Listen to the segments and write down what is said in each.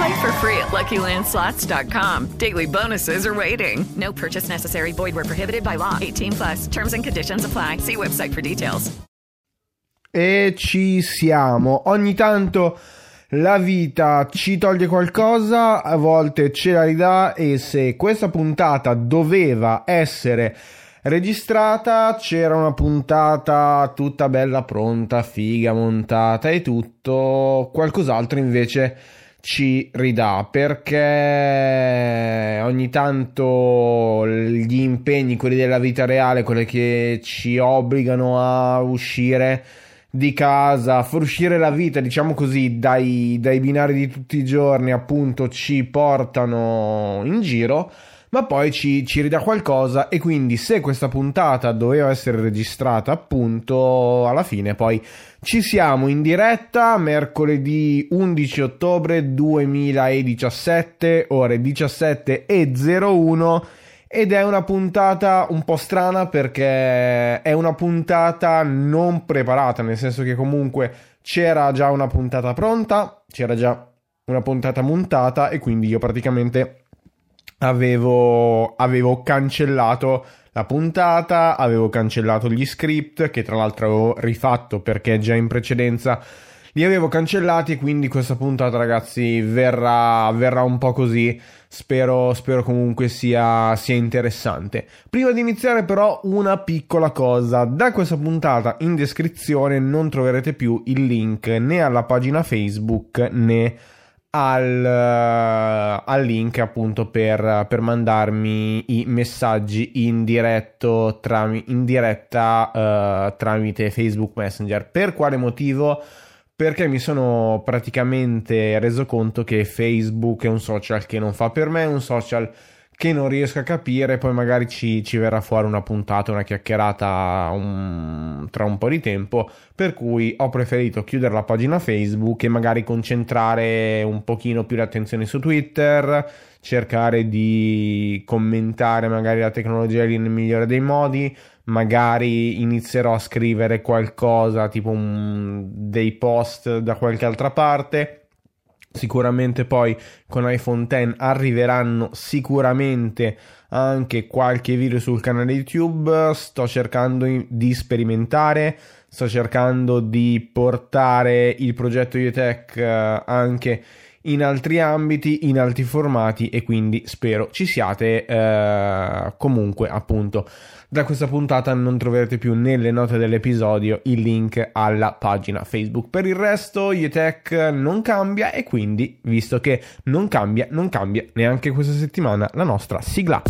Play for free at LuckyLandSlots.com. Daily bonuses are waiting. No purchase necessary. Void where prohibited by law. 18 plus. Terms and conditions apply. See website for details. E ci siamo. Ogni tanto la vita ci toglie qualcosa, a volte ce la ridà e se questa puntata doveva essere registrata c'era una puntata tutta bella pronta, figa, montata e tutto, qualcos'altro invece ci ridà perché ogni tanto gli impegni, quelli della vita reale, quelli che ci obbligano a uscire di casa, a far uscire la vita, diciamo così, dai, dai binari di tutti i giorni, appunto, ci portano in giro ma poi ci, ci, ridà qualcosa e quindi se questa puntata doveva essere registrata appunto alla fine poi ci siamo in diretta mercoledì 11 ottobre 2017 ore 17.01 ed è una puntata un po' strana perché è una puntata non preparata nel senso che comunque c'era già una puntata pronta c'era già una puntata montata e quindi io praticamente avevo, avevo cancellato la puntata, avevo cancellato gli script che tra l'altro avevo rifatto perché già in precedenza li avevo cancellati quindi questa puntata ragazzi verrà, verrà un po' così. Spero, spero comunque sia, sia interessante. Prima di iniziare però una piccola cosa. Da questa puntata in descrizione non troverete più il link né alla pagina facebook né al, uh, al, link appunto per, per, mandarmi i messaggi in, diretto tram- in diretta uh, tramite Facebook Messenger. Per quale motivo? Perché mi sono praticamente reso conto che Facebook è un social che non fa per me, è un social che non riesco a capire, poi magari ci, ci verrà fuori una puntata, una chiacchierata un, tra un po' di tempo, per cui ho preferito chiudere la pagina Facebook e magari concentrare un pochino più l'attenzione su Twitter, cercare di commentare magari la tecnologia nel migliore dei modi, magari inizierò a scrivere qualcosa tipo un, dei post da qualche altra parte Sicuramente poi con iPhone X arriveranno sicuramente anche qualche video sul canale YouTube. Sto cercando di sperimentare, sto cercando di portare il progetto UTech eh, anche in altri ambiti, in altri formati e quindi spero ci siate. Eh, comunque, appunto, da questa puntata non troverete più nelle note dell'episodio il link alla pagina Facebook. Per il resto, UTech non cambia e quindi, visto che non cambia, non cambia neanche questa settimana la nostra sigla.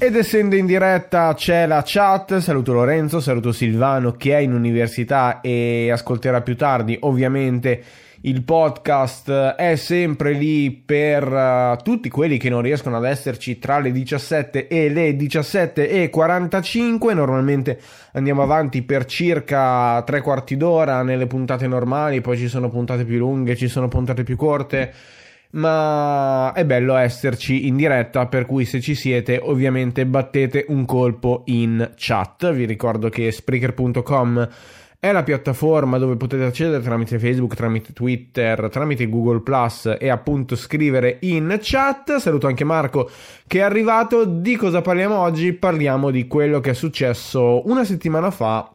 Ed essendo in diretta c'è la chat, saluto Lorenzo, saluto Silvano che è in università e ascolterà più tardi ovviamente il podcast è sempre lì per uh, tutti quelli che non riescono ad esserci tra le 17 e le 17 e 45 normalmente andiamo avanti per circa tre quarti d'ora nelle puntate normali poi ci sono puntate più lunghe ci sono puntate più corte ma è bello esserci in diretta per cui se ci siete ovviamente battete un colpo in chat. Vi ricordo che Spreaker.com è la piattaforma dove potete accedere tramite Facebook, tramite Twitter, tramite Google Plus e appunto scrivere in chat. Saluto anche Marco che è arrivato. Di cosa parliamo oggi? Parliamo di quello che è successo una settimana fa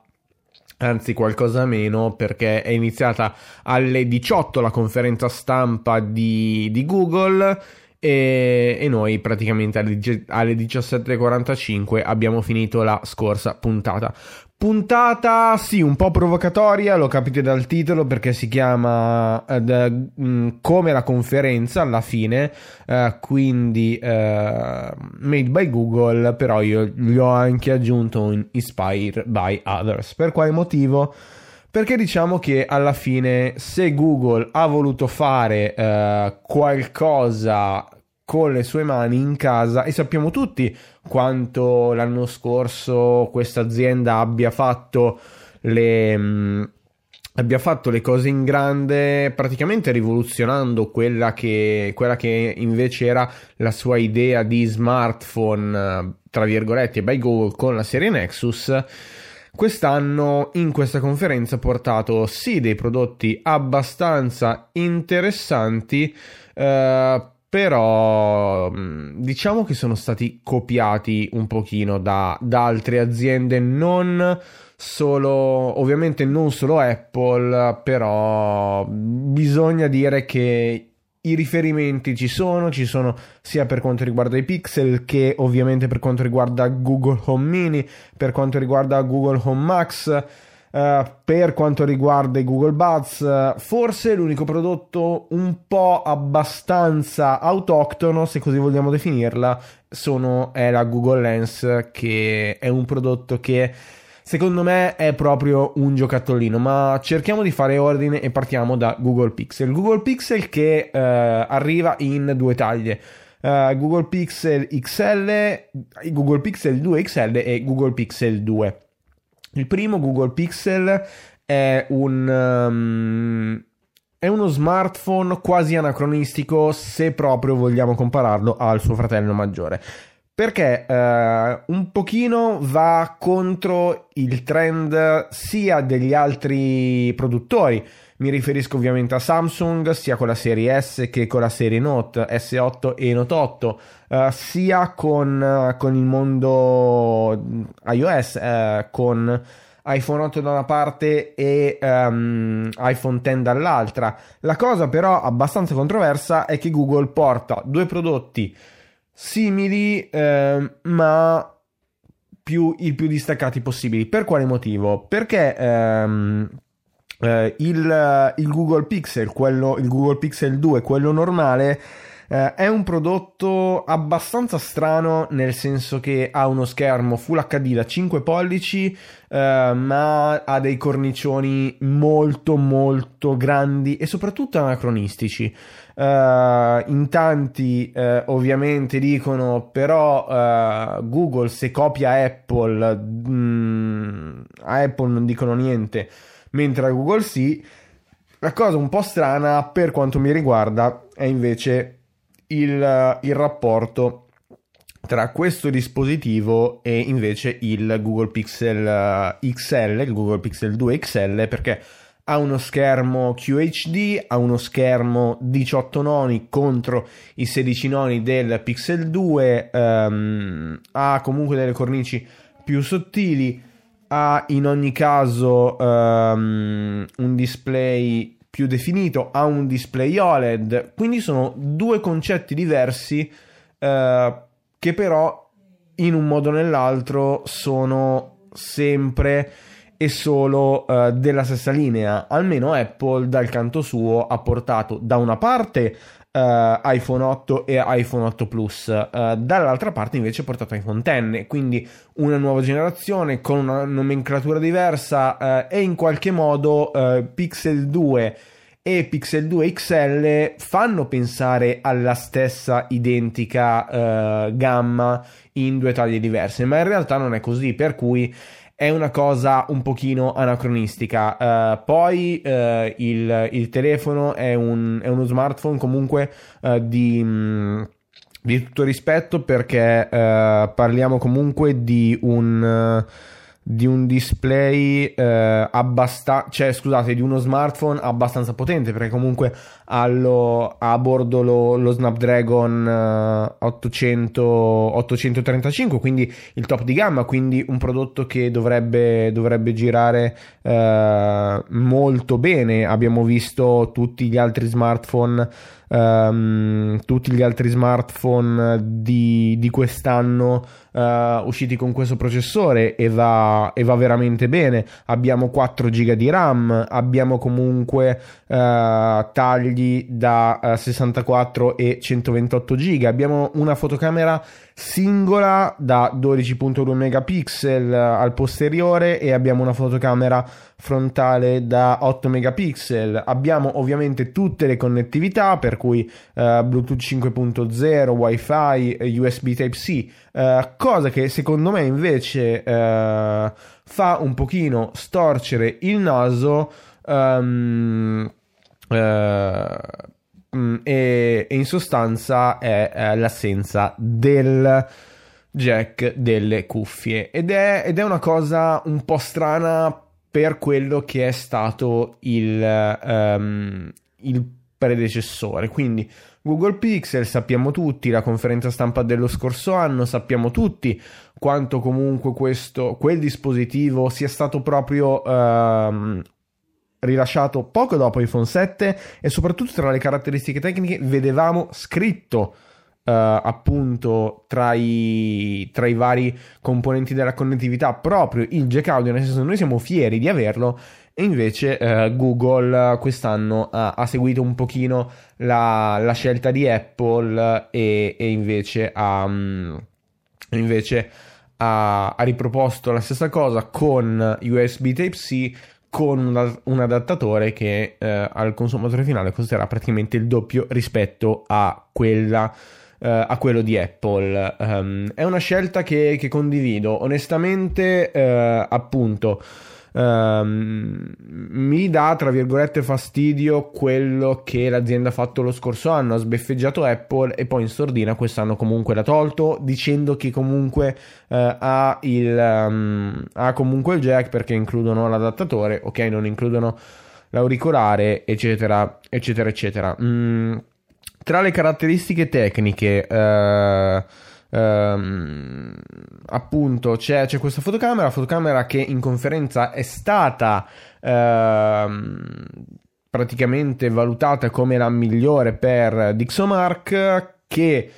anzi qualcosa meno perché è iniziata alle 18 la conferenza stampa di, di Google e, e noi praticamente alle, alle 17.45 abbiamo finito la scorsa puntata. Puntata, sì, un po' provocatoria, lo capite dal titolo perché si chiama uh, the, um, come la conferenza alla fine, uh, quindi uh, made by Google, però io gli ho anche aggiunto un inspired by others. Per quale motivo? Perché diciamo che alla fine se Google ha voluto fare qualcosa con le sue mani in casa e sappiamo tutti quanto l'anno scorso questa azienda abbia fatto le mh, mm, abbia fatto le cose in grande praticamente rivoluzionando quella che, quella che invece era la sua idea di smartphone tra virgolette by Google con la serie Nexus quest'anno in questa conferenza ha portato sì dei prodotti abbastanza interessanti eh, però diciamo che sono stati copiati un pochino da, da, altre aziende, non solo, ovviamente non solo Apple, però bisogna dire che i riferimenti ci sono, ci sono sia per quanto riguarda i pixel che ovviamente per quanto riguarda Google Home Mini, per quanto riguarda Google Home Max Uh, per quanto riguarda i Google Buds, uh, forse l'unico prodotto un po' abbastanza autoctono, se così vogliamo definirla, sono, è la Google Lens, che è un prodotto che secondo me è proprio un giocattolino. Ma cerchiamo di fare ordine e partiamo da Google Pixel. Google Pixel che uh, arriva in due taglie. Google Pixel XL, Google Pixel 2 XL e Google Pixel 2. Il primo, Google Pixel, è un... Um, è uno smartphone quasi anacronistico se proprio vogliamo compararlo al suo fratello maggiore. Perché eh, un pochino va contro il trend sia degli altri produttori. Mi riferisco ovviamente a Samsung, sia con la serie S che con la serie Note S8 e Note 8, eh, sia con, con, il mondo iOS, eh, con iPhone 8 da una parte e um, iPhone X dall'altra. La cosa però abbastanza controversa è che Google porta due prodotti simili eh, ma più, i più distaccati possibili. Per quale motivo? Perché ehm, eh, il, il, Google Pixel, quello, il Google Pixel 2, quello normale, eh, è un prodotto abbastanza strano nel senso che ha uno schermo Full HD da 5 pollici eh, ma ha dei cornicioni molto molto grandi e soprattutto anacronistici. Uh, in tanti uh, ovviamente dicono però uh, Google se copia Apple mh, mm, a Apple non dicono niente mentre a Google sì la cosa un po' strana per quanto mi riguarda è invece il, il rapporto tra questo dispositivo e invece il Google Pixel XL, il Google Pixel 2 XL, perché ha uno schermo QHD, ha uno schermo 18 noni contro i 16 noni del Pixel 2, um, ha comunque delle cornici più sottili, ha in ogni caso um, un display più definito, ha un display OLED, quindi sono due concetti diversi uh, che però in un modo o nell'altro sono sempre e solo uh, della stessa linea. Almeno Apple dal canto suo ha portato da una parte uh, iPhone 8 e iPhone 8 Plus, uh, dall'altra parte invece ha portato iPhone X, quindi una nuova generazione con una nomenclatura diversa e in qualche modo Pixel 2 e Pixel 2 XL fanno pensare alla stessa identica gamma in due taglie diverse, ma in realtà non è così, per cui è una cosa un pochino anacronistica. Uh, poi uh, il, il, telefono è, un, è, uno smartphone comunque uh, di, mh, mm, di, tutto rispetto perché parliamo comunque di un di un display abbastanza, cioè scusate, di uno smartphone abbastanza potente perché comunque ha, lo, ha a bordo lo, lo Snapdragon eh, 800, 835, quindi il top di gamma, quindi un prodotto che dovrebbe, dovrebbe girare eh, molto bene. Abbiamo visto tutti gli altri smartphone um, tutti gli altri smartphone di, di quest'anno uh, usciti con questo processore e va, e va, veramente bene. Abbiamo 4 GB di RAM, abbiamo comunque uh, tagli da uh, 64 e 128 GB, abbiamo una fotocamera singola da 12.2 megapixel al posteriore e abbiamo una fotocamera frontale da 8 megapixel. Abbiamo ovviamente tutte le connettività per cui uh, Bluetooth 5.0, WiFi, USB Type-C, cosa che secondo me invece fa un pochino storcere il naso um, Mm, e, e, in sostanza è, è, l'assenza del jack delle cuffie. Ed è, ed è, una cosa un po' strana per quello che è stato il, um, il predecessore. Quindi Google Pixel sappiamo tutti la conferenza stampa dello scorso anno sappiamo tutti quanto comunque questo quel dispositivo sia stato proprio uh, rilasciato poco dopo iPhone 7 e soprattutto tra le caratteristiche tecniche vedevamo scritto uh, appunto tra i, tra i, vari componenti della connettività proprio il jack audio, nel senso noi siamo fieri di averlo e invece uh, Google quest'anno ha, ha, seguito un pochino la, la scelta di Apple e, e invece ha... Um, invece ha, ha riproposto la stessa cosa con USB Type-C con un, adattatore che eh, al consumatore finale costerà praticamente il doppio rispetto a quella eh, a quello di Apple. Um, è una scelta che, che condivido. Onestamente, eh, appunto, Um, mi dà tra virgolette fastidio quello che l'azienda ha fatto lo scorso anno. Ha sbeffeggiato Apple e poi in sordina quest'anno comunque l'ha tolto dicendo che comunque uh, ha, il, um, ha comunque il jack perché includono l'adattatore ok non includono l'auricolare eccetera eccetera eccetera. Mm, tra le caratteristiche tecniche uh, ehm, appunto c'è, c'è, questa fotocamera, fotocamera che in conferenza è stata ehm, praticamente valutata come la migliore per Dixomark che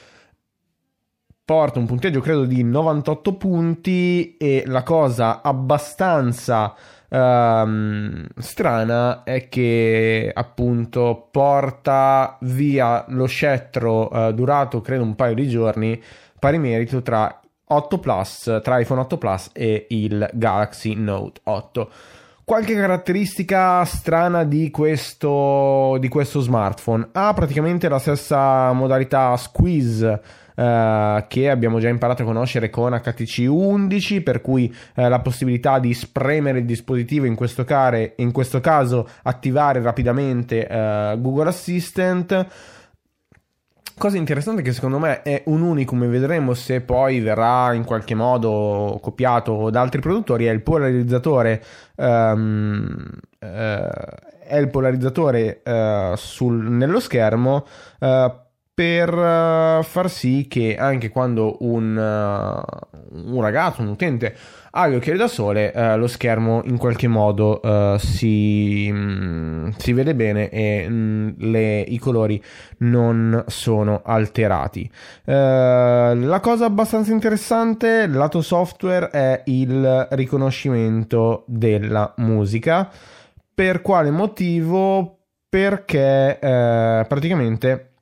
porta un punteggio credo di 98 punti e la cosa abbastanza um, strana è che appunto porta via lo scettro uh, durato credo un paio di giorni pari merito tra 8 Plus, tra iPhone 8 Plus e il Galaxy Note 8. Qualche caratteristica strana di questo, di questo smartphone ha praticamente la stessa modalità squeeze Uh, che abbiamo già imparato a conoscere con HTC 11, per cui uh, la possibilità di spremere il dispositivo, in questo, care, in questo caso attivare rapidamente uh, Google Assistant. Cosa interessante che secondo me è un unicum e vedremo se poi verrà in qualche modo copiato da altri produttori è il polarizzatore um, uh, è il polarizzatore uh, sul, nello schermo uh, per far sì che anche quando un, un ragazzo, un utente ha gli occhiali da sole, eh, lo schermo in qualche modo eh, si, mh, mm, si, vede bene e mm, le, i colori non sono alterati. Eh, la cosa abbastanza interessante lato software è il riconoscimento della musica. Per quale motivo? Perché eh, praticamente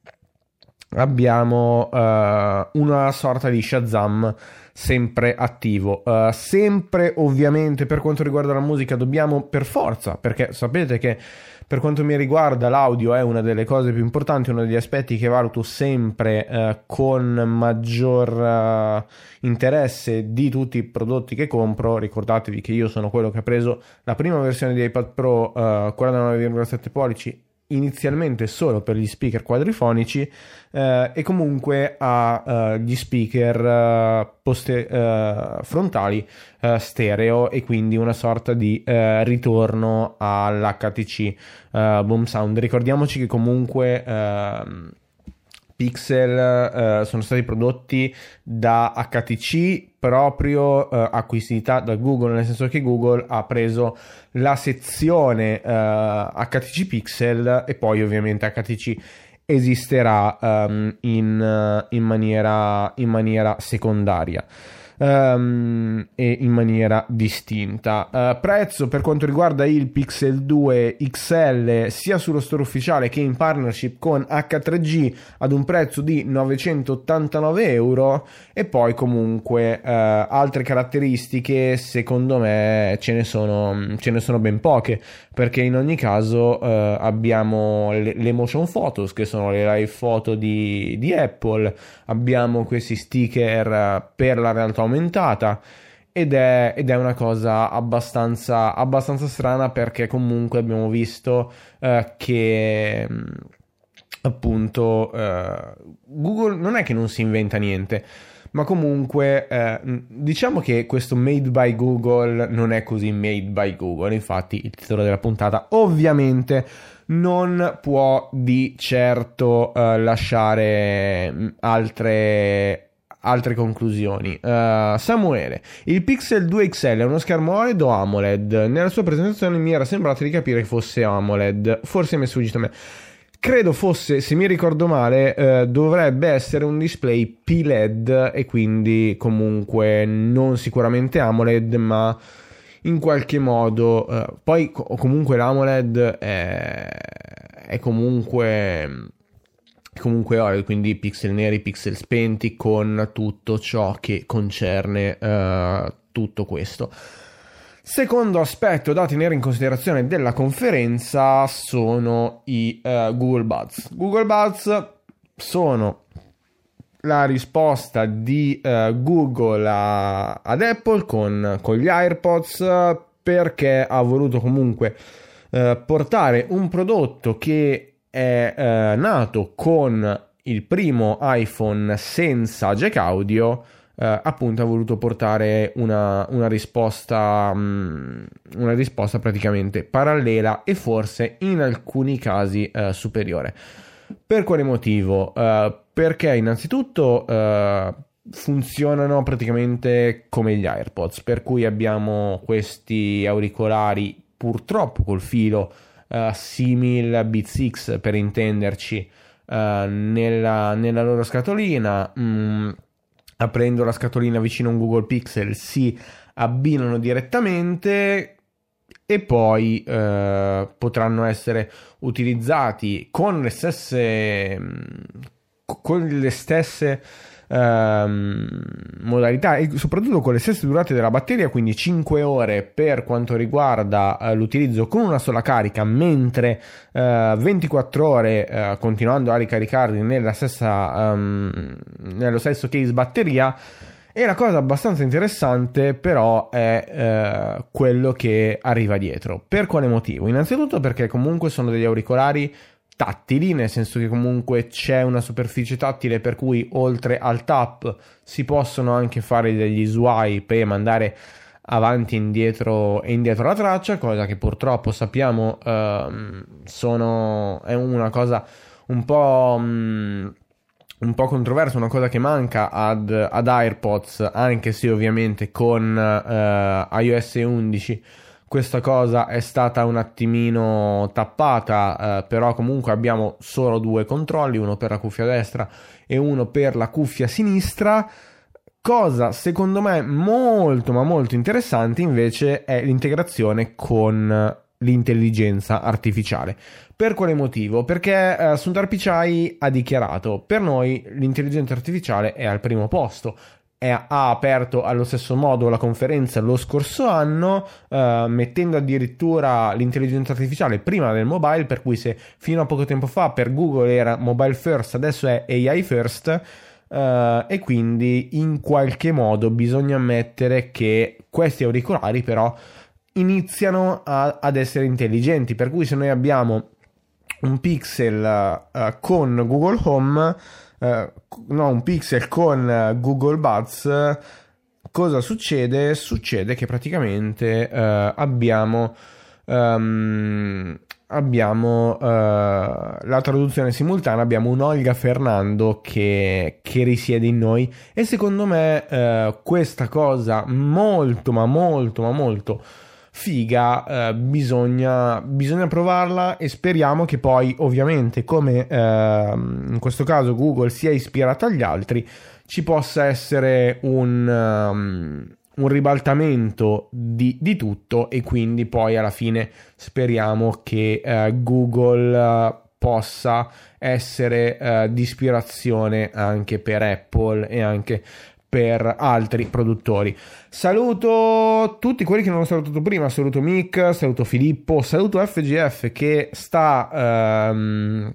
abbiamo uh, una sorta di Shazam sempre attivo. Uh, sempre, ovviamente, per quanto riguarda la musica, dobbiamo per forza, perché sapete che per quanto mi riguarda l'audio è una delle cose più importanti, uno degli aspetti che valuto sempre uh, con maggior interesse di tutti i prodotti che compro. Ricordatevi che io sono quello che ha preso la prima versione di iPad Pro 49,7 pollici inizialmente solo per gli speaker quadrifonici eh, e comunque ha eh, gli speaker eh, poste- eh, frontali eh, stereo e quindi una sorta di ritorno all'HTC Boom Sound. Ricordiamoci che comunque ehm, Pixel sono stati prodotti da HTC proprio acquisita da Google, nel senso che Google ha preso la sezione HTC Pixel e poi ovviamente HTC esisterà um, in, uh, in, maniera, in maniera secondaria um, e in maniera distinta. Uh, prezzo per quanto riguarda il Pixel 2 XL sia sullo store ufficiale che in partnership con H3G ad un prezzo di 989 euro e poi comunque uh, altre caratteristiche secondo me ce ne sono, ce ne sono ben poche perché in ogni caso uh, abbiamo le, le, motion photos che sono le live foto di, di Apple abbiamo questi sticker per la realtà aumentata ed è, ed è una cosa abbastanza, abbastanza, strana perché comunque abbiamo visto uh, che mm, appunto uh, Google non è che non si inventa niente ma comunque eh, diciamo che questo made by Google non è così made by Google. Infatti il titolo della puntata ovviamente non può di certo eh, lasciare mm, altre altre conclusioni. Uh, Samuele, il Pixel 2 XL è uno schermo OLED o AMOLED? Nella sua presentazione mi era sembrato di capire che fosse AMOLED, forse mi è sfuggito a me. Credo fosse, se mi ricordo male, uh, dovrebbe essere un display PLED e quindi comunque non sicuramente AMOLED, ma in qualche modo. Uh, poi comunque l'AMOLED è, è comunque comunque OLED, quindi pixel neri, pixel spenti con tutto ciò che concerne uh, tutto questo. Secondo aspetto da tenere in considerazione della conferenza sono i uh, Google Buds. Google Buds sono la risposta di uh, Google a, ad Apple con, con, gli AirPods perché ha voluto comunque portare un prodotto che è eh, nato con il primo iPhone senza jack audio. Eh, appunto ha voluto portare una, una risposta um, una risposta praticamente parallela e forse in alcuni casi eh, superiore per quale motivo? Uh, perché innanzitutto uh, funzionano praticamente come gli AirPods, per cui abbiamo questi auricolari purtroppo col filo uh, simil a Beats X per intenderci uh, nella, nella, loro scatolina. Mm, aprendo la scatolina vicino a un Google Pixel si abbinano direttamente e poi uh, potranno essere utilizzati con le stesse con le stesse ehm, modalità e soprattutto con le stesse durate della batteria, quindi 5 ore per quanto riguarda eh, l'utilizzo con una sola carica, mentre eh, 24 ore eh, continuando a ricaricarli nella stessa, um, nello stesso case batteria. E la cosa abbastanza interessante però è eh, quello che arriva dietro. Per quale motivo? Innanzitutto perché comunque sono degli auricolari tattili, nel senso che comunque c'è una superficie tattile per cui oltre al tap si possono anche fare degli swipe e mandare avanti e indietro e indietro la traccia, cosa che purtroppo sappiamo uh, sono, è una cosa un po', um, un po' controversa, una cosa che manca ad, ad AirPods, anche se ovviamente con uh, iOS 11 questa cosa è stata un attimino tappata, eh, però comunque abbiamo solo due controlli, uno per la cuffia destra e uno per la cuffia sinistra. Cosa secondo me molto ma molto interessante invece è l'integrazione con l'intelligenza artificiale. Per quale motivo? Perché eh, Sundar Pichai ha dichiarato per noi l'intelligenza artificiale è al primo posto ha aperto allo stesso modo la conferenza lo scorso anno, eh, mettendo addirittura l'intelligenza artificiale prima del mobile, per cui se fino a poco tempo fa per Google era mobile first, adesso è AI first. Uh, e quindi in qualche modo bisogna ammettere che questi auricolari però iniziano a, ad essere intelligenti per cui se noi abbiamo un Pixel uh, con Google Home, no, un Pixel con Google Buds, cosa succede? Succede che praticamente abbiamo um, abbiamo uh, la traduzione simultanea, abbiamo un Olga Fernando che, che risiede in noi e secondo me uh, questa cosa molto ma molto ma molto figa uh, bisogna, bisogna provarla e speriamo che poi ovviamente come in questo caso Google sia ispirata agli altri ci possa essere un... Um, un ribaltamento di, di, tutto e quindi poi alla fine speriamo che uh, Google uh, possa essere uh, di ispirazione anche per Apple e anche per altri produttori. Saluto tutti quelli che non ho salutato prima, saluto Mick, saluto Filippo, saluto FGF che sta... Um,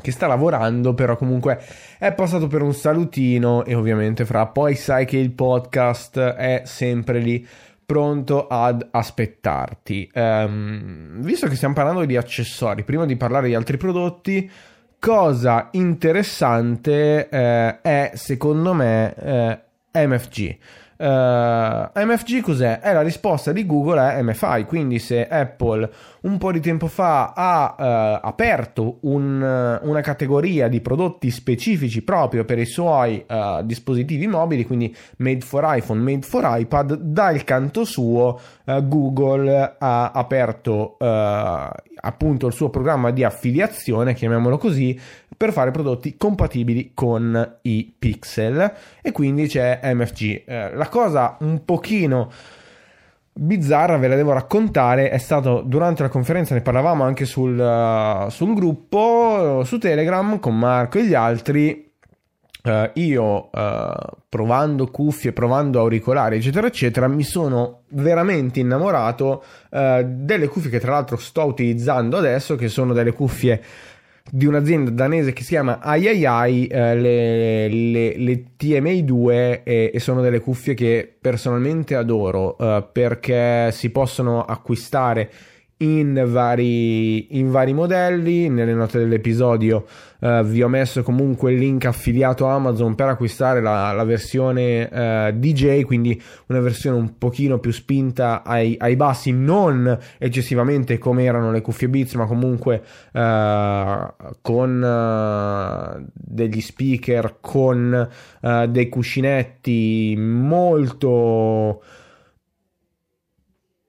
che sta lavorando, però comunque è passato per un salutino e ovviamente fra poi sai che il podcast è sempre lì pronto ad aspettarti. Um, visto che stiamo parlando di accessori, prima di parlare di altri prodotti, cosa interessante eh, è secondo me eh, MFG. Uh, eh, MFG cos'è? È la risposta di Google a MFI, quindi se Apple un po' di tempo fa ha uh, aperto un, una categoria di prodotti specifici proprio per i suoi uh, dispositivi mobili, quindi made for iPhone, made for iPad, dal canto suo Google ha aperto appunto il suo programma di affiliazione, chiamiamolo così, per fare prodotti compatibili con i pixel e quindi c'è MFG. Eh, la cosa un pochino bizzarra, ve la devo raccontare, è stato durante la conferenza, ne parlavamo anche sul, uh, sul gruppo, su Telegram con Marco e gli altri. Uh, io uh, provando cuffie, provando auricolari, eccetera, eccetera, mi sono veramente innamorato delle cuffie che tra l'altro sto utilizzando adesso, che sono delle cuffie di un'azienda danese che si chiama AIAI, eh, le, le, le, TMI2 e, e, sono delle cuffie che personalmente adoro eh, perché si possono acquistare in vari, in vari modelli. Nelle note dell'episodio uh, vi ho messo comunque il link affiliato Amazon per acquistare la, la versione uh, DJ, quindi una versione un pochino più spinta ai, ai bassi, non eccessivamente come erano le cuffie Beats, ma comunque uh, con degli speaker, con dei cuscinetti molto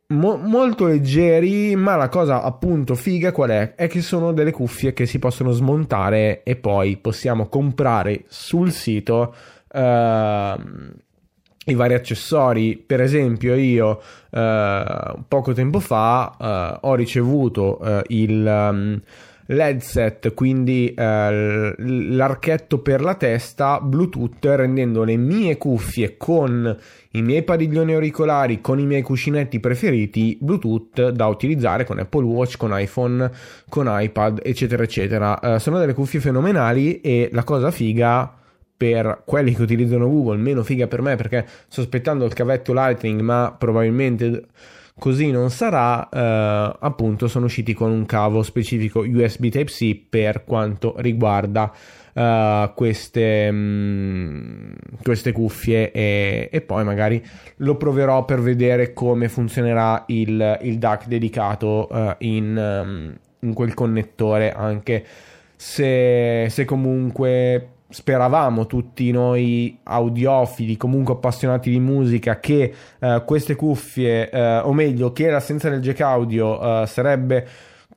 mo- molto leggeri, ma la cosa appunto figa qual è? È che sono delle cuffie che si possono smontare e poi possiamo comprare sul sito uh, i vari accessori. Per esempio, io uh, poco tempo fa uh, ho ricevuto il. Um, l'headset, quindi eh, l'archetto per la testa Bluetooth, rendendo le mie cuffie con i miei padiglioni auricolari, con i miei cuscinetti preferiti Bluetooth da utilizzare con Apple Watch, con iPhone, con iPad, eccetera, eccetera. Eh, sono delle cuffie fenomenali e la cosa figa per quelli che utilizzano Google, meno figa per me perché sto aspettando il cavetto Lightning, ma probabilmente così non sarà, eh, appunto sono usciti con un cavo specifico USB Type-C per quanto riguarda uh, queste, mh, queste, cuffie e, e, poi magari lo proverò per vedere come funzionerà il, il DAC dedicato uh, in, um, in, quel connettore anche se, se comunque speravamo tutti noi audiofili, comunque appassionati di musica, che uh, queste cuffie, uh, o meglio, che l'assenza del jack audio uh, sarebbe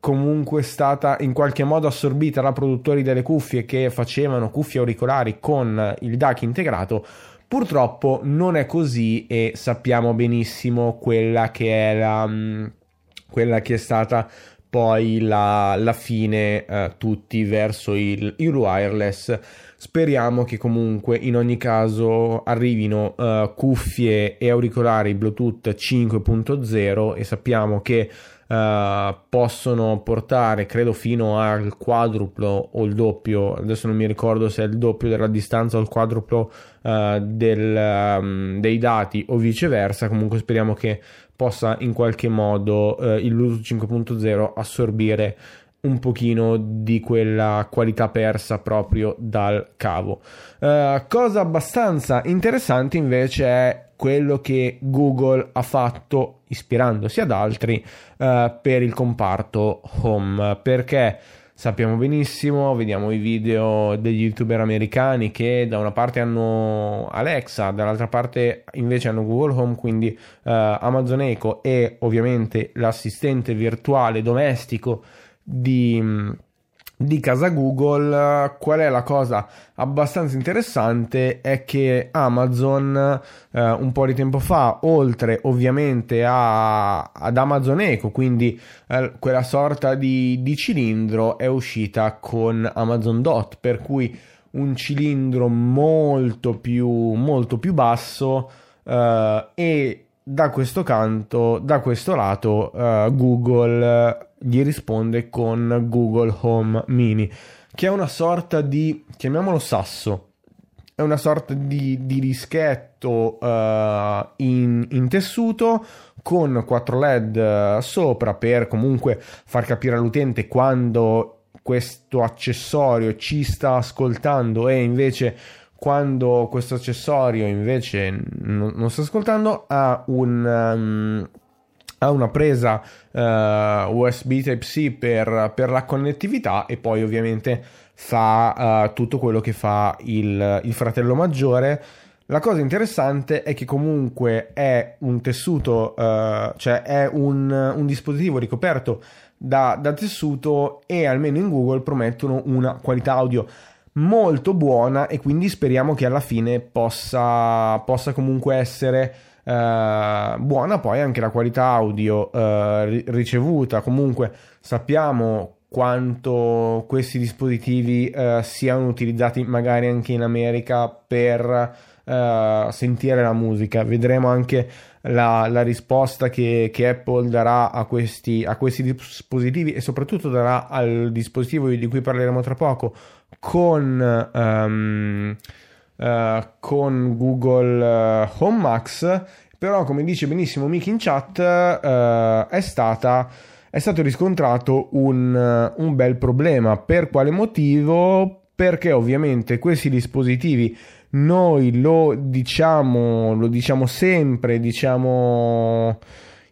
comunque stata in qualche modo assorbita da produttori delle cuffie che facevano cuffie auricolari con il DAC integrato. Purtroppo non è così e sappiamo benissimo quella che è la, mm, quella che è stata poi la, la fine uh, tutti verso il, il wireless. Speriamo che comunque in ogni caso arrivino uh, cuffie e auricolari Bluetooth 5.0 e sappiamo che uh, possono portare credo fino al quadruplo o il doppio, adesso non mi ricordo se è il doppio della distanza o il quadruplo uh, del, um, dei dati o viceversa, comunque speriamo che possa in qualche modo il Bluetooth 5.0 assorbire un pochino di quella qualità persa proprio dal cavo. Uh, cosa abbastanza interessante invece è quello che Google ha fatto ispirandosi ad altri uh, per il comparto home perché sappiamo benissimo, vediamo i video degli youtuber americani che da una parte hanno Alexa, dall'altra parte invece hanno Google Home, quindi uh, Amazon Echo e ovviamente l'assistente virtuale domestico di, di casa Google, qual è la cosa abbastanza interessante è che Amazon eh, un po' di tempo fa, oltre ovviamente a, ad Amazon Echo, quindi eh, quella sorta di, di cilindro, è uscita con Amazon Dot, per cui un cilindro molto più, molto più basso eh, e da questo canto, da questo lato, uh, Google gli risponde con Google Home Mini, che è una sorta di, chiamiamolo sasso, è una sorta di, di dischetto uh, in, in, tessuto con 4 LED sopra per comunque far capire all'utente quando questo accessorio ci sta ascoltando e invece quando questo accessorio invece non, non sta ascoltando ha un um, ha una presa uh, eh, USB Type-C per, per, la connettività e poi ovviamente fa uh, tutto quello che fa il, il, fratello maggiore. La cosa interessante è che comunque è un tessuto, uh, cioè è un, un dispositivo ricoperto da, da, tessuto e almeno in Google promettono una qualità audio molto buona e quindi speriamo che alla fine possa, possa comunque essere eh, buona poi anche la qualità audio eh, ricevuta. Comunque sappiamo quanto questi dispositivi eh, siano utilizzati magari anche in America per eh, sentire la musica. Vedremo anche la, la risposta che, che, Apple darà a questi, a questi dispositivi e soprattutto darà al dispositivo di cui parleremo tra poco con, um, uh, con Google uh, Home Max, però come dice benissimo Mickey in chat, uh, è stata è stato riscontrato un, un, bel problema. Per quale motivo? Perché ovviamente questi dispositivi noi lo diciamo, lo diciamo sempre, diciamo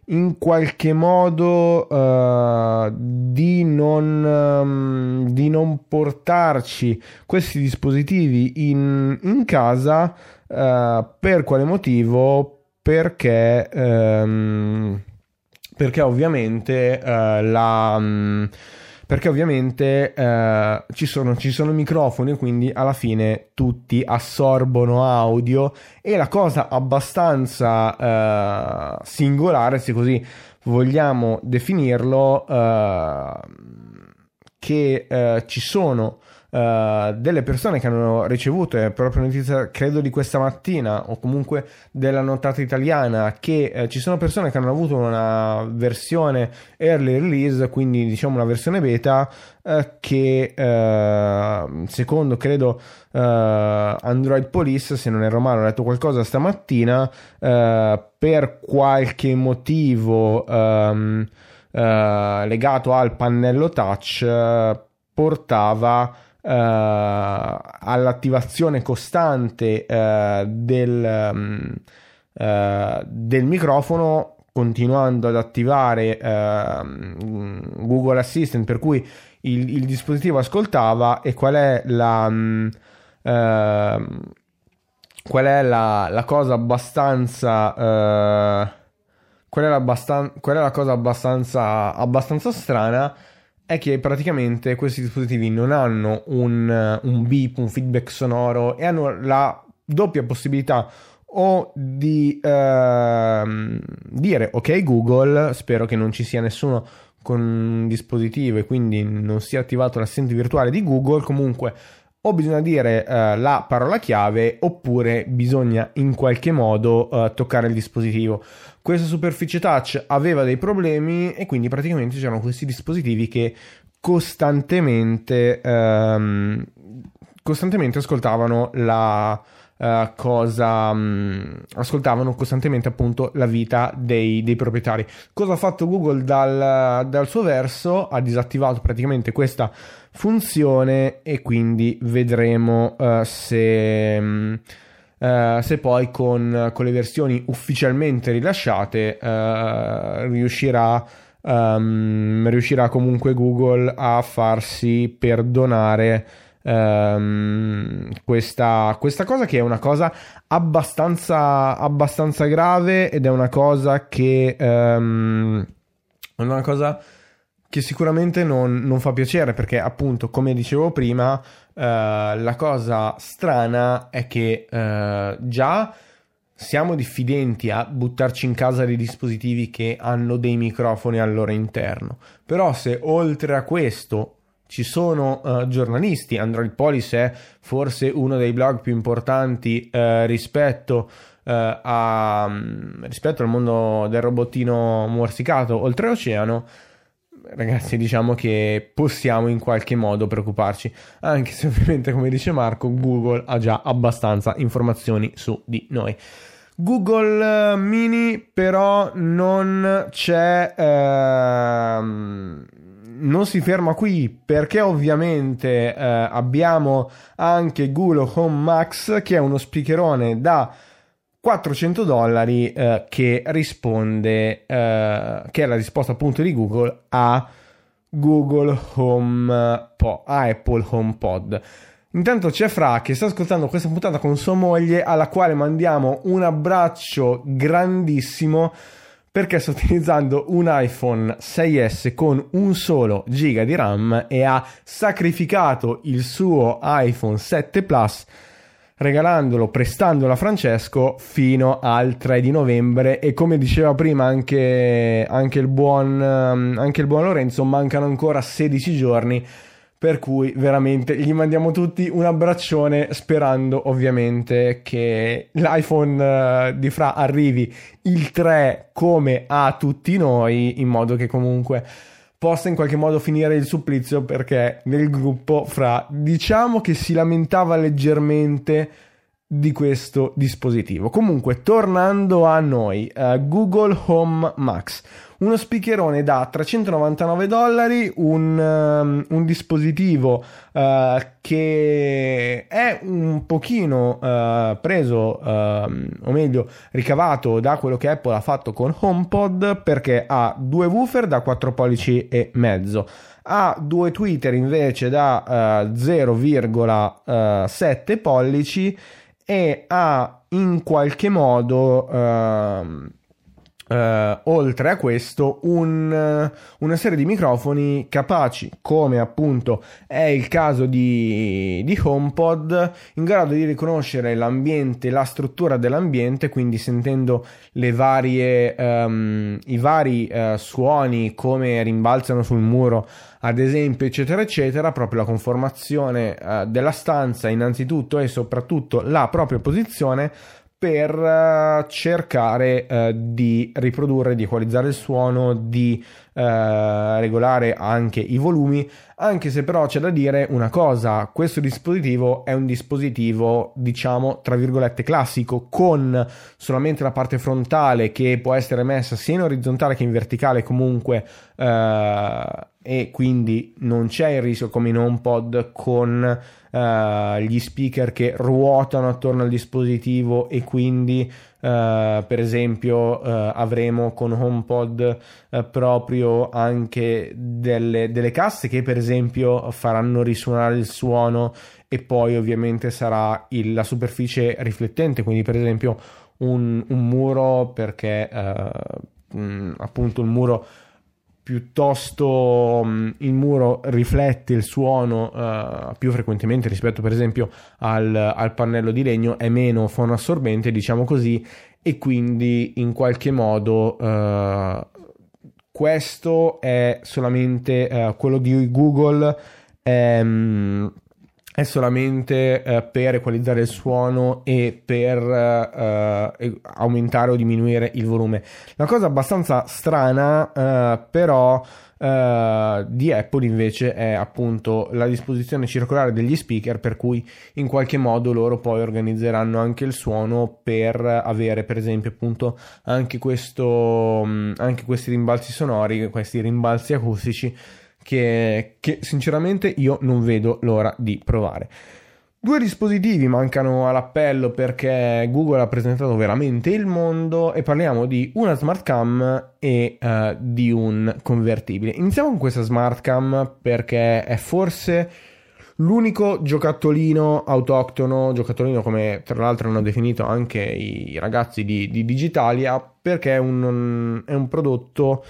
in qualche modo uh, di, non, um, di, non, portarci questi dispositivi in, in casa uh, per quale motivo? Perché, um, perché ovviamente uh, la. Um, perché ovviamente eh, ci, sono, ci sono microfoni quindi alla fine tutti assorbono audio e la cosa abbastanza eh, singolare se così vogliamo definirlo eh, che eh, ci sono uh, delle persone che hanno ricevuto, è proprio notizia credo di questa mattina o comunque della nottata italiana, che uh, ci sono persone che hanno avuto una versione early release, quindi diciamo una versione beta, uh, che secondo credo Android Police, se non ero male, ho letto qualcosa stamattina, per qualche motivo... Um, legato al pannello touch portava Uh, all'attivazione costante uh, del, um, uh, del, microfono continuando ad attivare Google Assistant per cui il, il, dispositivo ascoltava e qual è la um, qual è la, la cosa abbastanza qual è, la, qual è la cosa abbastanza abbastanza strana è che praticamente questi dispositivi non hanno un, un beep, un feedback sonoro e hanno la doppia possibilità o di uh, dire ok Google, spero che non ci sia nessuno con un dispositivo e quindi non sia attivato l'assistente virtuale di Google, comunque o bisogna dire uh, la parola chiave oppure bisogna in qualche modo uh, toccare il dispositivo. Questa superficie touch aveva dei problemi e quindi praticamente c'erano questi dispositivi che costantemente, um, costantemente ascoltavano la, uh, cosa um, ascoltavano costantemente appunto la vita dei, dei proprietari. Cosa ha fatto Google dal, dal, suo verso? Ha disattivato praticamente questa funzione e quindi vedremo uh, se... Um, Uh, se poi con, con, le versioni ufficialmente rilasciate uh, riuscirà, um, riuscirà comunque Google a farsi perdonare um, questa, questa, cosa che è una cosa abbastanza, abbastanza grave ed è una cosa che um, è una cosa che sicuramente non, non, fa piacere perché appunto come dicevo prima la cosa strana è che uh, già siamo diffidenti a buttarci in casa dei dispositivi che hanno dei microfoni al loro interno. Però se oltre a questo ci sono uh, giornalisti Android Police è forse uno dei blog più importanti rispetto a, um, rispetto al mondo del robottino morsicato oltreoceano ragazzi, diciamo che possiamo in qualche modo preoccuparci, anche se ovviamente, come dice Marco, Google ha già abbastanza informazioni su di noi. Google Mini però non c'è... Ehm, non si ferma qui perché ovviamente eh, abbiamo anche Google Home Max che è uno speakerone da 400 dollari eh, che risponde, eh, che è la risposta appunto di Google a Google Home po- a Apple HomePod. Intanto c'è Fra che sta ascoltando questa puntata con sua moglie alla quale mandiamo un abbraccio grandissimo perché sta utilizzando un iPhone 6S con un solo giga di RAM e ha sacrificato il suo iPhone 7 Plus regalandolo, prestandolo a Francesco fino al 3 di novembre e come diceva prima anche, anche, il, buon, ehm, anche il buon Lorenzo, mancano ancora 16 giorni per cui veramente gli mandiamo tutti un abbraccione sperando ovviamente che l'iPhone uh, di Fra arrivi il 3 come a tutti noi in modo che comunque possa in qualche modo finire il supplizio perché nel gruppo fra diciamo che si lamentava leggermente di questo dispositivo. Comunque, tornando a noi, uh, Google Home Max, uno speakerone da 399 dollari, un, um, un dispositivo uh, che è un pochino uh, preso, o meglio, ricavato da quello che Apple ha fatto con HomePod perché ha due woofer da 4 pollici e mezzo ha due tweeter invece da uh, 0,7 pollici e ha in qualche modo uh, Uh, oltre a questo, un, uh, una serie di microfoni capaci, come appunto è il caso di, di, HomePod, in grado di riconoscere l'ambiente, la struttura dell'ambiente, quindi sentendo le varie, um, i vari uh, suoni come rimbalzano sul muro, ad esempio, eccetera, eccetera, proprio la conformazione della stanza, innanzitutto e soprattutto la propria posizione per uh, cercare uh, di riprodurre, di equalizzare il suono, di uh, regolare anche i volumi, anche se però c'è da dire una cosa, questo dispositivo è un dispositivo diciamo tra virgolette classico con solamente la parte frontale che può essere messa sia in orizzontale che in verticale comunque e quindi non c'è il rischio come in HomePod con uh, gli speaker che ruotano attorno al dispositivo e quindi uh, per esempio uh, avremo con HomePod proprio anche delle, delle casse che per esempio faranno risuonare il suono e poi ovviamente sarà il, la superficie riflettente. Quindi per esempio un, un muro perché mh, appunto un muro piuttosto um, il muro riflette il suono uh, più frequentemente rispetto per esempio al, al, pannello di legno, è meno fonoassorbente diciamo così e quindi in qualche modo uh, questo è solamente uh, quello di Google um, è solamente eh, per equalizzare il suono e per eh, aumentare o diminuire il volume. Una cosa abbastanza strana, eh, però Uh, di Apple invece è appunto la disposizione circolare degli speaker per cui in qualche modo loro poi organizzeranno anche il suono per avere per esempio appunto anche questo mm, anche questi rimbalzi sonori questi rimbalzi acustici che, che sinceramente io non vedo l'ora di provare Due dispositivi mancano all'appello perché Google ha presentato veramente il mondo e parliamo di una smart cam e uh, di un convertibile. Iniziamo con questa smart cam perché è forse l'unico giocattolino autoctono, giocattolino come tra l'altro hanno definito anche i ragazzi di, di Digitalia, perché è un, è un prodotto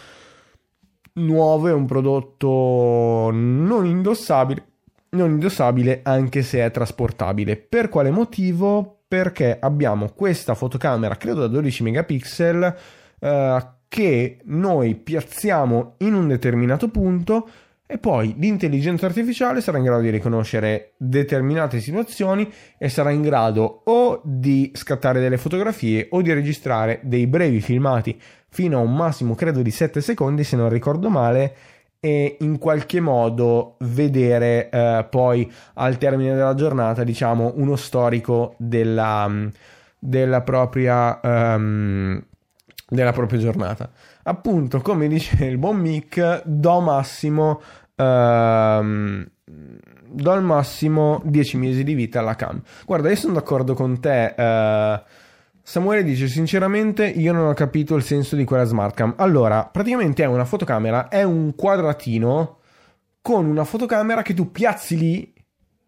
nuovo, è un prodotto non indossabile non indossabile anche se è trasportabile. Per quale motivo? Perché abbiamo questa fotocamera, credo da 12 megapixel, eh, che noi piazziamo in un determinato punto e poi l'intelligenza artificiale sarà in grado di riconoscere determinate situazioni e sarà in grado o di scattare delle fotografie o di registrare dei brevi filmati fino a un massimo credo di 7 secondi se non ricordo male e in qualche modo vedere eh, poi al termine della giornata diciamo uno storico della, mm, della propria um, della propria giornata. Appunto come dice il buon Mick do massimo um, do al massimo 10 mesi di vita alla cam. Guarda io sono d'accordo con te uh, Samuele dice sinceramente io non ho capito il senso di quella smart cam. Allora, praticamente è una fotocamera, è un quadratino con una fotocamera che tu piazzi lì.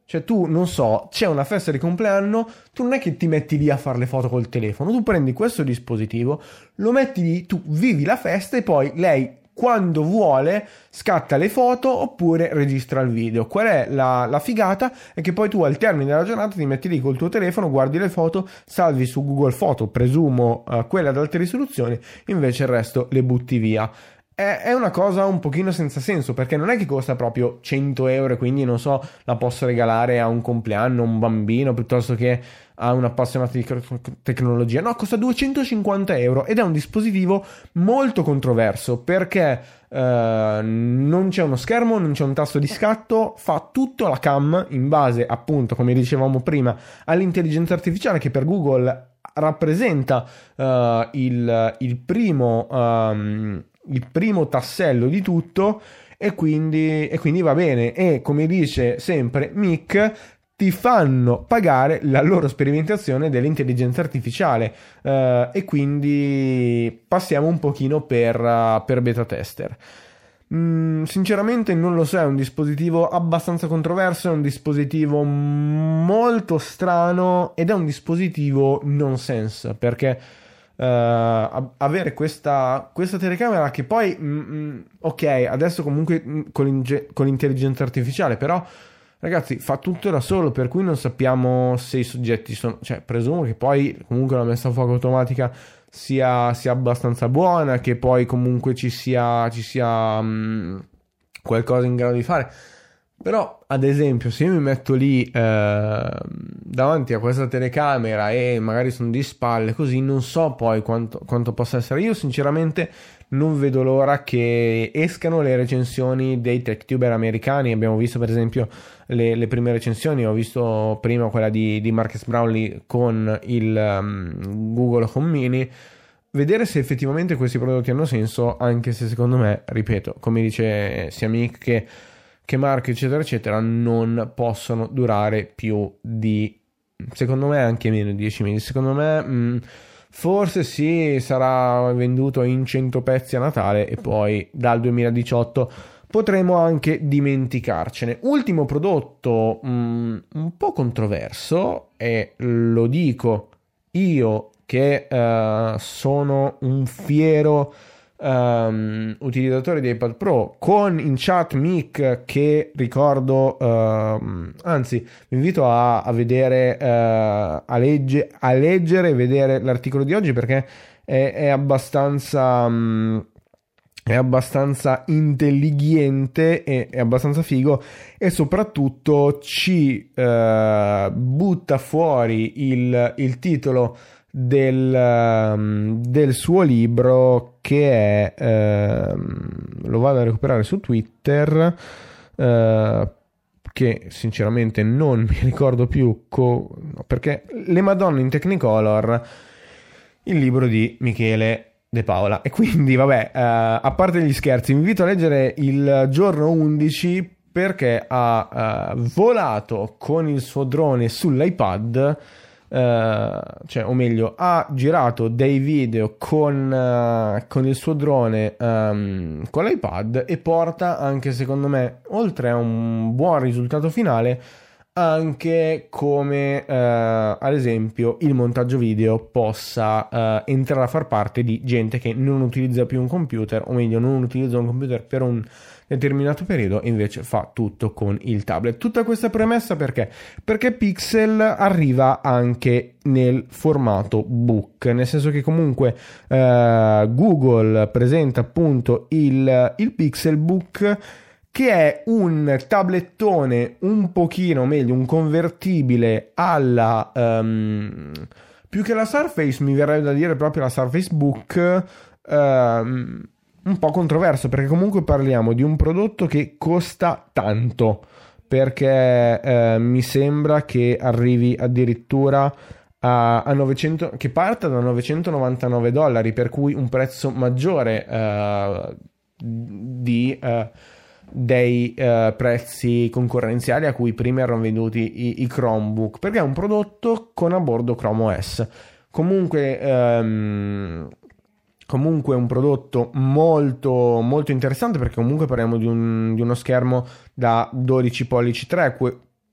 Cioè tu, non so, c'è una festa di compleanno, tu non è che ti metti lì a fare le foto col telefono, tu prendi questo dispositivo, lo metti lì, tu vivi la festa e poi lei quando vuole scatta le foto oppure registra il video. Qual è la, la, figata? È che poi tu al termine della giornata ti metti lì col tuo telefono, guardi le foto, salvi su Google Foto, presumo uh, quelle ad alta risoluzione, invece il resto le butti via è una cosa un pochino senza senso perché non è che costa proprio 100 euro e quindi non so la posso regalare a un compleanno, a un bambino piuttosto che a un appassionato di tecnologia. No costa 250 euro ed è un dispositivo molto controverso perché eh, non c'è uno schermo non c'è un tasto di scatto fa tutto la cam in base appunto come dicevamo prima all'intelligenza artificiale che per Google rappresenta uh, il, il primo um, il primo tassello di tutto e quindi, e quindi va bene. E come dice sempre Mick, ti fanno pagare la loro sperimentazione dell'intelligenza artificiale uh, e quindi passiamo un pochino per, uh, per beta tester. Mm, sinceramente non lo so, è un dispositivo abbastanza controverso, è un dispositivo molto strano ed è un dispositivo nonsense perché avere questa, questa, telecamera che poi, mm, mm ok, adesso comunque mm, con, con l'intelligenza artificiale, però ragazzi fa tutto da solo per cui non sappiamo se i soggetti sono cioè presumo che poi comunque la messa a fuoco automatica sia, sia abbastanza buona che poi comunque ci sia, ci sia um, qualcosa in grado di fare però, ad esempio, se io mi metto lì eh, davanti a questa telecamera e magari sono di spalle, così non so poi quanto, quanto, possa essere. Io, sinceramente, non vedo l'ora che escano le recensioni dei tech-tuber americani. Abbiamo visto, per esempio, le, le, prime recensioni. Ho visto prima quella di, di Marcus Brownlee con il um, Google Home Mini. Vedere se effettivamente questi prodotti hanno senso, anche se secondo me, ripeto, come dice sia Mick, che che marchi eccetera eccetera non possono durare più di secondo me anche meno di 10 mesi. Secondo me mh, mm, forse sì sarà venduto in 100 pezzi a Natale e poi dal 2018 potremo anche dimenticarcene. Ultimo prodotto mh, mm, un po' controverso e lo dico io che uh, sono un fiero um, utilizzatore di iPad Pro con in chat Mic che ricordo uh, anzi vi invito a, a vedere uh, a, legge, a leggere e vedere l'articolo di oggi perché è, è abbastanza um, è abbastanza intelligente e è abbastanza figo e soprattutto ci uh, butta fuori il, il titolo del, um, del, suo libro che è uh, lo vado a recuperare su Twitter uh, che sinceramente non mi ricordo più co- perché Le Madonne in Technicolor il libro di Michele De Paola. E quindi, vabbè, uh, a parte gli scherzi, vi invito a leggere il giorno 11 perché ha uh, volato con il suo drone sull'iPad. Uh, cioè, o meglio, ha girato dei video con, con il suo drone um, con l'iPad e porta anche, secondo me, oltre a un buon risultato finale, anche come eh, ad esempio il montaggio video possa eh, entrare a far parte di gente che non utilizza più un computer o meglio non utilizza un computer per un determinato periodo invece fa tutto con il tablet. Tutta questa premessa perché? Perché Pixel arriva anche nel formato book nel senso che comunque eh, Google presenta appunto il, il Pixel Book che è un tablettone un pochino meglio, un convertibile alla... Um, più che la Surface mi verrebbe da dire proprio la Surface Book um, un po' controverso perché comunque parliamo di un prodotto che costa tanto perché uh, mi sembra che arrivi addirittura a, a 900 che parta da 999 dollari per cui un prezzo maggiore uh, di uh, dei uh, prezzi concorrenziali a cui prima erano venduti i, i, Chromebook perché è un prodotto con a bordo Chrome OS comunque um, comunque un prodotto molto molto interessante perché comunque parliamo di, un, di uno schermo da 12 pollici 3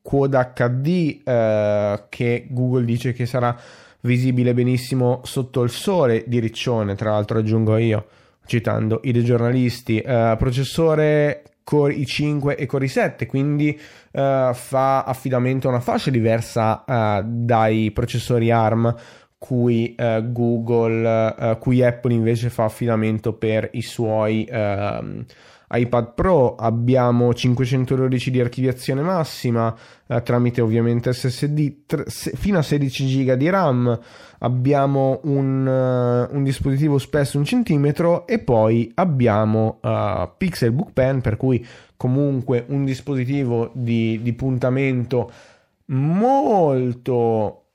Quad HD uh, che Google dice che sarà visibile benissimo sotto il sole di Riccione tra l'altro aggiungo io citando i giornalisti. Uh, processore Core i5 e Core i7, quindi uh, fa affidamento a una fascia diversa uh, dai processori ARM cui uh, Google, cui Apple invece fa affidamento per i suoi ehm, iPad Pro. Abbiamo 512 di archiviazione massima eh, tramite ovviamente SSD tre, se, fino a 16 GB di RAM. Abbiamo un, uh, un, dispositivo spesso un centimetro e poi abbiamo uh, Pixel Book Pen per cui comunque un dispositivo di, di puntamento molto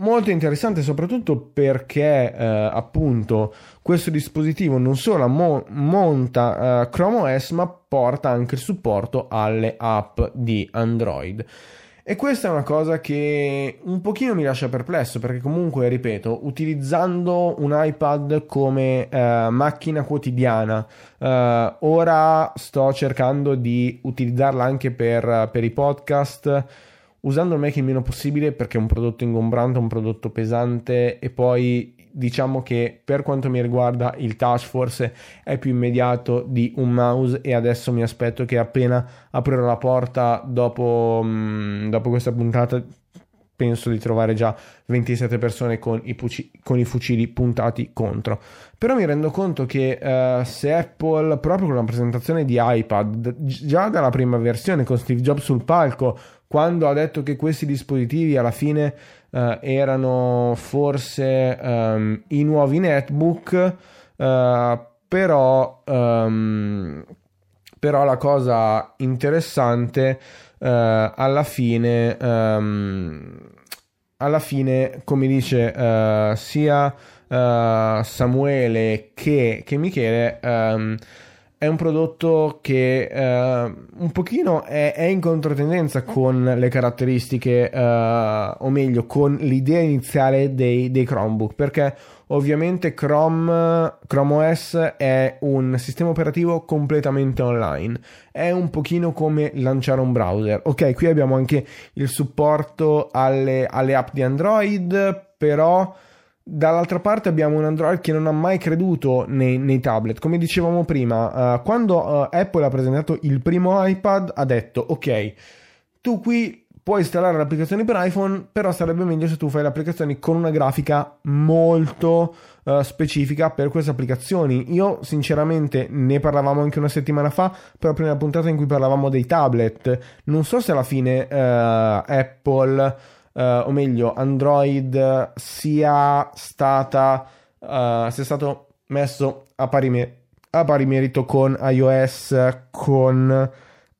molto interessante soprattutto perché eh, appunto questo dispositivo non solo mo- monta eh, Chrome OS ma porta anche il supporto alle app di Android. E questa è una cosa che un pochino mi lascia perplesso perché comunque, ripeto, utilizzando un iPad come eh, macchina quotidiana, eh, ora sto cercando di utilizzarla anche per, per i podcast usando il Mac il meno possibile perché è un prodotto ingombrante, un prodotto pesante e poi diciamo che per quanto mi riguarda il touch forse è più immediato di un mouse e adesso mi aspetto che appena aprirò la porta dopo, mm, dopo questa puntata penso di trovare già 27 persone con i, puci- con i, fucili puntati contro. Però mi rendo conto che uh, se Apple, proprio con la presentazione di iPad, già dalla prima versione con Steve Jobs sul palco, quando ha detto che questi dispositivi alla fine uh, erano forse um, i nuovi netbook, uh, però, um, però la cosa interessante uh, alla fine um, alla fine come dice sia Samuele che, che Michele è un prodotto che uh, un pochino è, è, in controtendenza con le caratteristiche, uh, o meglio, con l'idea iniziale dei, dei, Chromebook, perché ovviamente Chrome, Chrome OS è un sistema operativo completamente online, è un pochino come lanciare un browser. Ok, qui abbiamo anche il supporto alle, alle app di Android, però Dall'altra parte abbiamo un Android che non ha mai creduto nei, nei tablet. Come dicevamo prima, uh, quando uh, Apple ha presentato il primo iPad ha detto ok, tu qui puoi installare le applicazioni per iPhone, però sarebbe meglio se tu fai le applicazioni con una grafica molto uh, specifica per queste applicazioni. Io sinceramente ne parlavamo anche una settimana fa, proprio nella puntata in cui parlavamo dei tablet. Non so se alla fine Apple, uh, o meglio Android, sia stata sia stato messo a pari, me- a pari merito con iOS, con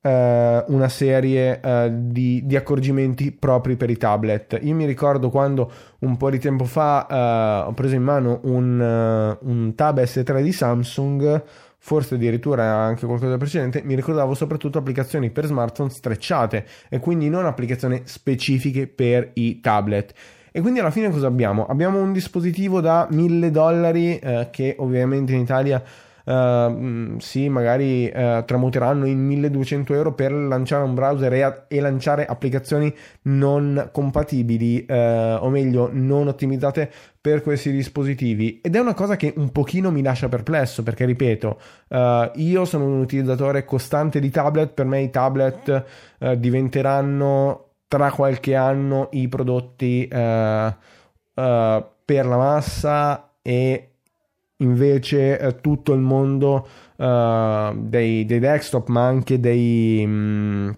eh, una serie eh, di, di, accorgimenti propri per i tablet. Io mi ricordo quando un po' di tempo fa eh, ho preso in mano un, un Tab S3 di Samsung, forse addirittura anche qualcosa precedente, mi ricordavo soprattutto applicazioni per smartphone strecciate e quindi non applicazioni specifiche per i tablet. E quindi alla fine cosa abbiamo? Abbiamo un dispositivo da 1000 dollari eh, che ovviamente in Italia uh, sì, magari uh, tramuteranno in 1200 euro per lanciare un browser e, a- e lanciare applicazioni non compatibili, uh, o meglio, non ottimizzate per questi dispositivi. Ed è una cosa che un pochino mi lascia perplesso, perché ripeto, io sono un utilizzatore costante di tablet, per me i tablet diventeranno tra qualche anno i prodotti per la massa e invece tutto il mondo uh, dei, dei, desktop, ma anche dei, mh, mm,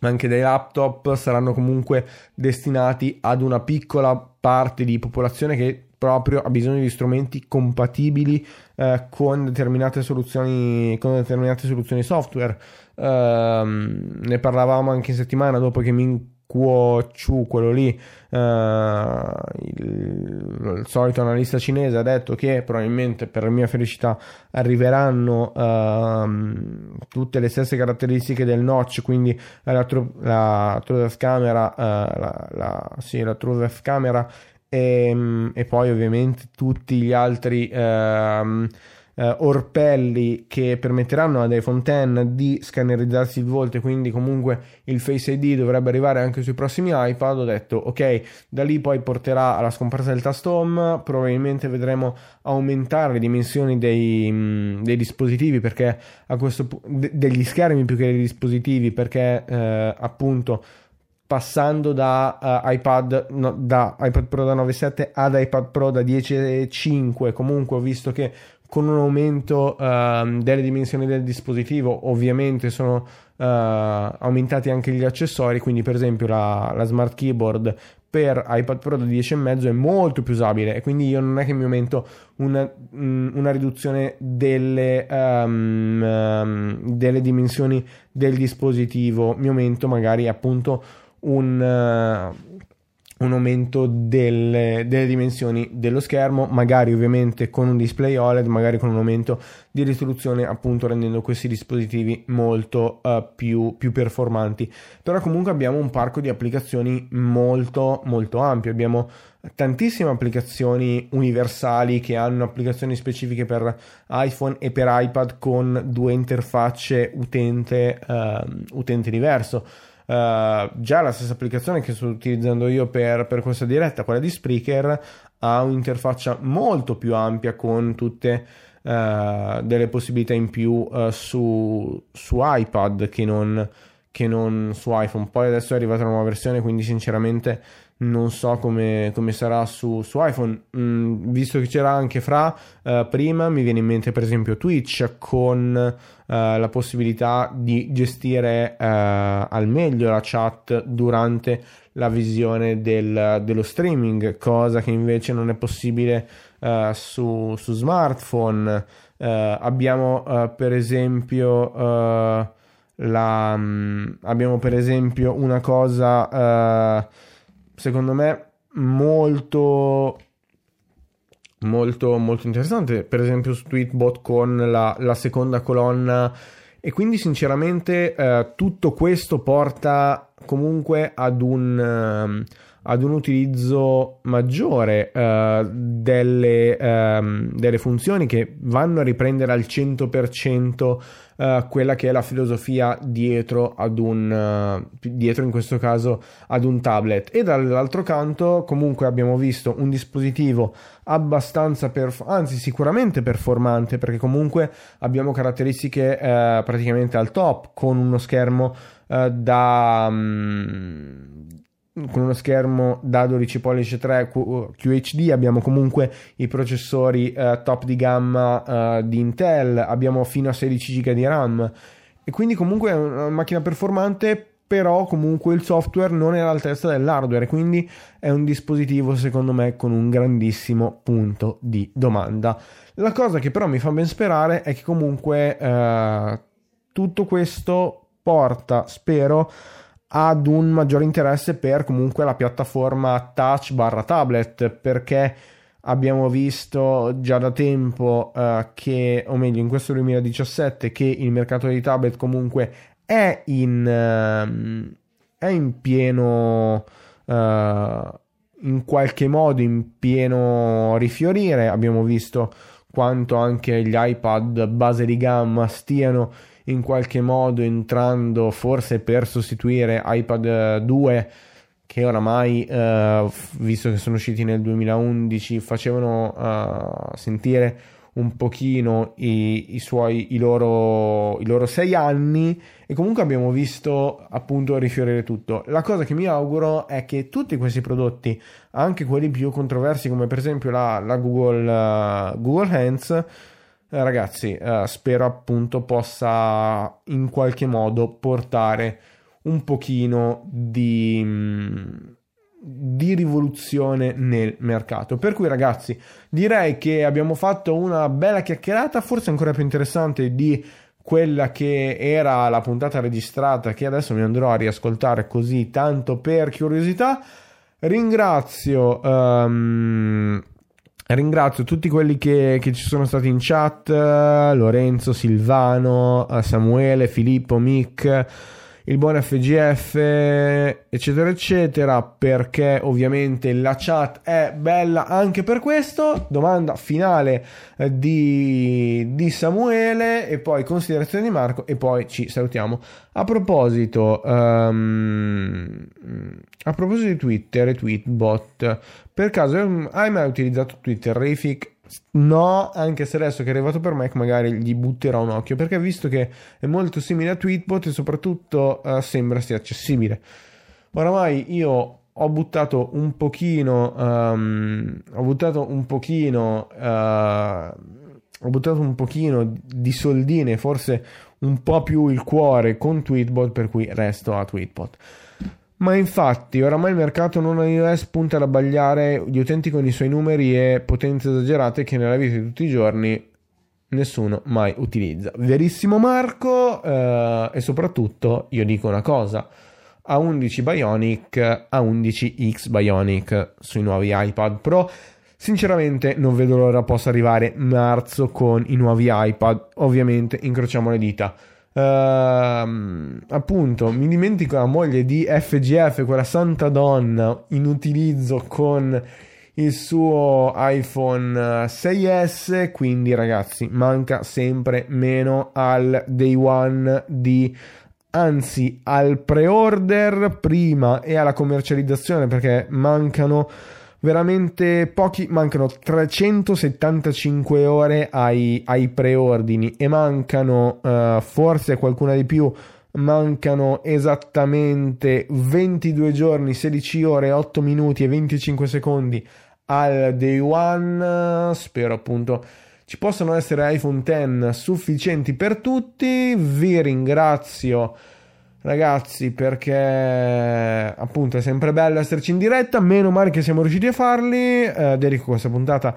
anche dei laptop saranno comunque destinati ad una piccola parte di popolazione che proprio ha bisogno di strumenti compatibili uh, con determinate soluzioni con determinate soluzioni software. Uh, ne parlavamo anche in settimana dopo che mi Kuo Chu, quello lì, uh, il, il, solito analista cinese, ha detto che probabilmente per mia felicità arriveranno uh, tutte le stesse caratteristiche del notch, quindi la, la, la camera, uh, la, la, sì, la True camera e, e, poi ovviamente tutti gli altri... Uh, eh, orpelli che permetteranno ad iPhone X di scannerizzarsi il volto e quindi comunque il Face ID dovrebbe arrivare anche sui prossimi iPad. Ho detto ok da lì poi porterà alla scomparsa del tasto home probabilmente vedremo aumentare le dimensioni dei, mm, dei dispositivi perché a questo punto degli schermi più che dei dispositivi perché eh, appunto passando da uh, iPad, no, da iPad Pro da 9.7 ad iPad Pro da 10.5 comunque ho visto che con un aumento uh, delle dimensioni del dispositivo ovviamente sono uh, aumentati anche gli accessori quindi per esempio la, la smart keyboard per iPad Pro da 10,5 è molto più usabile e quindi io non è che mi aumento una, mm, una riduzione delle, um, delle, dimensioni del dispositivo mi aumento magari appunto un, uh, un aumento delle, delle, dimensioni dello schermo, magari ovviamente con un display OLED, magari con un aumento di risoluzione, appunto rendendo questi dispositivi molto uh, più, più, performanti. Però comunque abbiamo un parco di applicazioni molto molto ampio, abbiamo tantissime applicazioni universali che hanno applicazioni specifiche per iPhone e per iPad con due interfacce utente, uh, utente diverso già la stessa applicazione che sto utilizzando io per, per, questa diretta, quella di Spreaker, ha un'interfaccia molto più ampia con tutte uh, delle possibilità in più uh, su, su, iPad che non, che non su iPhone. Poi adesso è arrivata una nuova versione, quindi sinceramente non so come, come sarà su, su iPhone, mm, visto che c'era anche fra uh, prima, mi viene in mente per esempio Twitch con uh, la possibilità di gestire uh, al meglio la chat durante la visione del, dello streaming, cosa che invece non è possibile su, su, smartphone. abbiamo per esempio la, um, abbiamo per esempio una cosa secondo me molto molto molto interessante. Per esempio su Tweetbot con la, la seconda colonna. E quindi sinceramente eh, tutto questo porta comunque ad un, eh, ad un utilizzo maggiore uh, delle, um, delle, funzioni che vanno a riprendere al 100% uh, quella che è la filosofia dietro ad un uh, dietro in questo caso ad un tablet. E dall'altro canto comunque abbiamo visto un dispositivo abbastanza perf- anzi sicuramente performante perché comunque abbiamo caratteristiche eh, praticamente al top con uno schermo da um, con uno schermo da 12 pollici 3 QHD abbiamo comunque i processori uh, top di gamma uh, di Intel abbiamo fino a 16 GB di RAM. E quindi comunque è una macchina performante però comunque il software non è all'altezza dell'hardware quindi è un dispositivo secondo me con un grandissimo punto di domanda. La cosa che però mi fa ben sperare è che comunque uh, tutto questo porta spero ad un maggiore interesse per comunque la piattaforma touch barra tablet perché abbiamo visto già da tempo uh, che o meglio in questo 2017 che il mercato dei tablet comunque è in, uh, è in pieno uh, in qualche modo in pieno rifiorire. Abbiamo visto quanto anche gli iPad base di gamma stiano in qualche modo entrando forse per sostituire iPad 2 che oramai, uh, visto che sono usciti nel 2011, facevano uh, sentire un pochino i, i suoi i loro, i loro sei anni e comunque abbiamo visto appunto rifiorire tutto. La cosa che mi auguro è che tutti questi prodotti anche quelli più controversi come per esempio la, la Google, uh, Google Hands eh, ragazzi, eh, spero appunto possa in qualche modo portare un pochino di, mm, di rivoluzione nel mercato. Per cui, ragazzi, direi che abbiamo fatto una bella chiacchierata, forse ancora più interessante di quella che era la puntata registrata che adesso mi andrò a riascoltare così tanto per curiosità. Ringrazio um, Ringrazio tutti quelli che, che, ci sono stati in chat, Lorenzo, Silvano, Samuele, Filippo, Mick, il buon FGF, eccetera, eccetera, perché ovviamente la chat è bella anche per questo. Domanda finale eh, di, di Samuele e poi considerazione di Marco e poi ci salutiamo. A proposito, um, a proposito di Twitter e tweetbot, per caso hai mai utilizzato Twitter, Rayfic? No, anche se adesso che è arrivato per Mac magari gli butterò un occhio perché visto che è molto simile a Tweetbot e soprattutto uh, sembra sia accessibile. Oramai io ho buttato un pochino um, ho buttato un pochino uh, ho buttato un pochino di soldine, forse un po' più il cuore con Tweetbot, per cui resto a Tweetbot. Ma infatti, oramai il mercato non iOS punta ad abbagliare gli utenti con i suoi numeri e potenze esagerate che nella vita di tutti i giorni nessuno mai utilizza. Verissimo Marco, eh, e soprattutto io dico una cosa. A11 Bionic, A11X Bionic sui nuovi iPad Pro. Sinceramente non vedo l'ora possa arrivare marzo con i nuovi iPad. Ovviamente incrociamo le dita. Uh, appunto, mi dimentico la moglie di FGF, quella santa donna in utilizzo con il suo iPhone 6S. Quindi, ragazzi, manca sempre meno al day one di anzi al pre-order prima e alla commercializzazione perché mancano veramente pochi, mancano 375 ore ai, ai preordini e mancano uh, forse qualcuna di più mancano esattamente 22 giorni, 16 ore, 8 minuti e 25 secondi al day one. Spero appunto ci possano essere iPhone X sufficienti per tutti. Vi ringrazio ragazzi perché appunto è sempre bello esserci in diretta meno male che siamo riusciti a farli. Eh, dedico questa puntata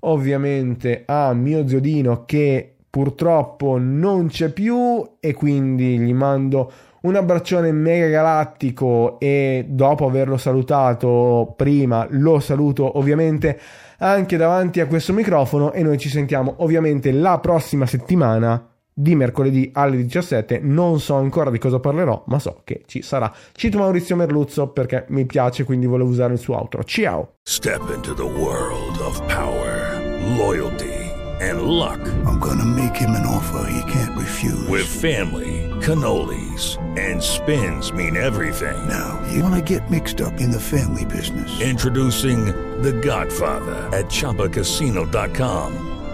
ovviamente a mio ziodino che purtroppo non c'è più e quindi gli mando un abbraccione mega galattico e dopo averlo salutato prima lo saluto ovviamente anche davanti a questo microfono e noi ci sentiamo ovviamente la prossima settimana di mercoledì alle 17. Non so ancora di cosa parlerò, ma so che ci sarà. Cito Maurizio Merluzzo perché mi piace, quindi volevo usare il suo outro. Ciao! Step into the world of power, loyalty, and luck. I'm gonna make him an offer he can't refuse. With family, cannolis, and spins mean everything. Now, you wanna get mixed up in the family business. Introducing The Godfather at ChumbaCasino.com.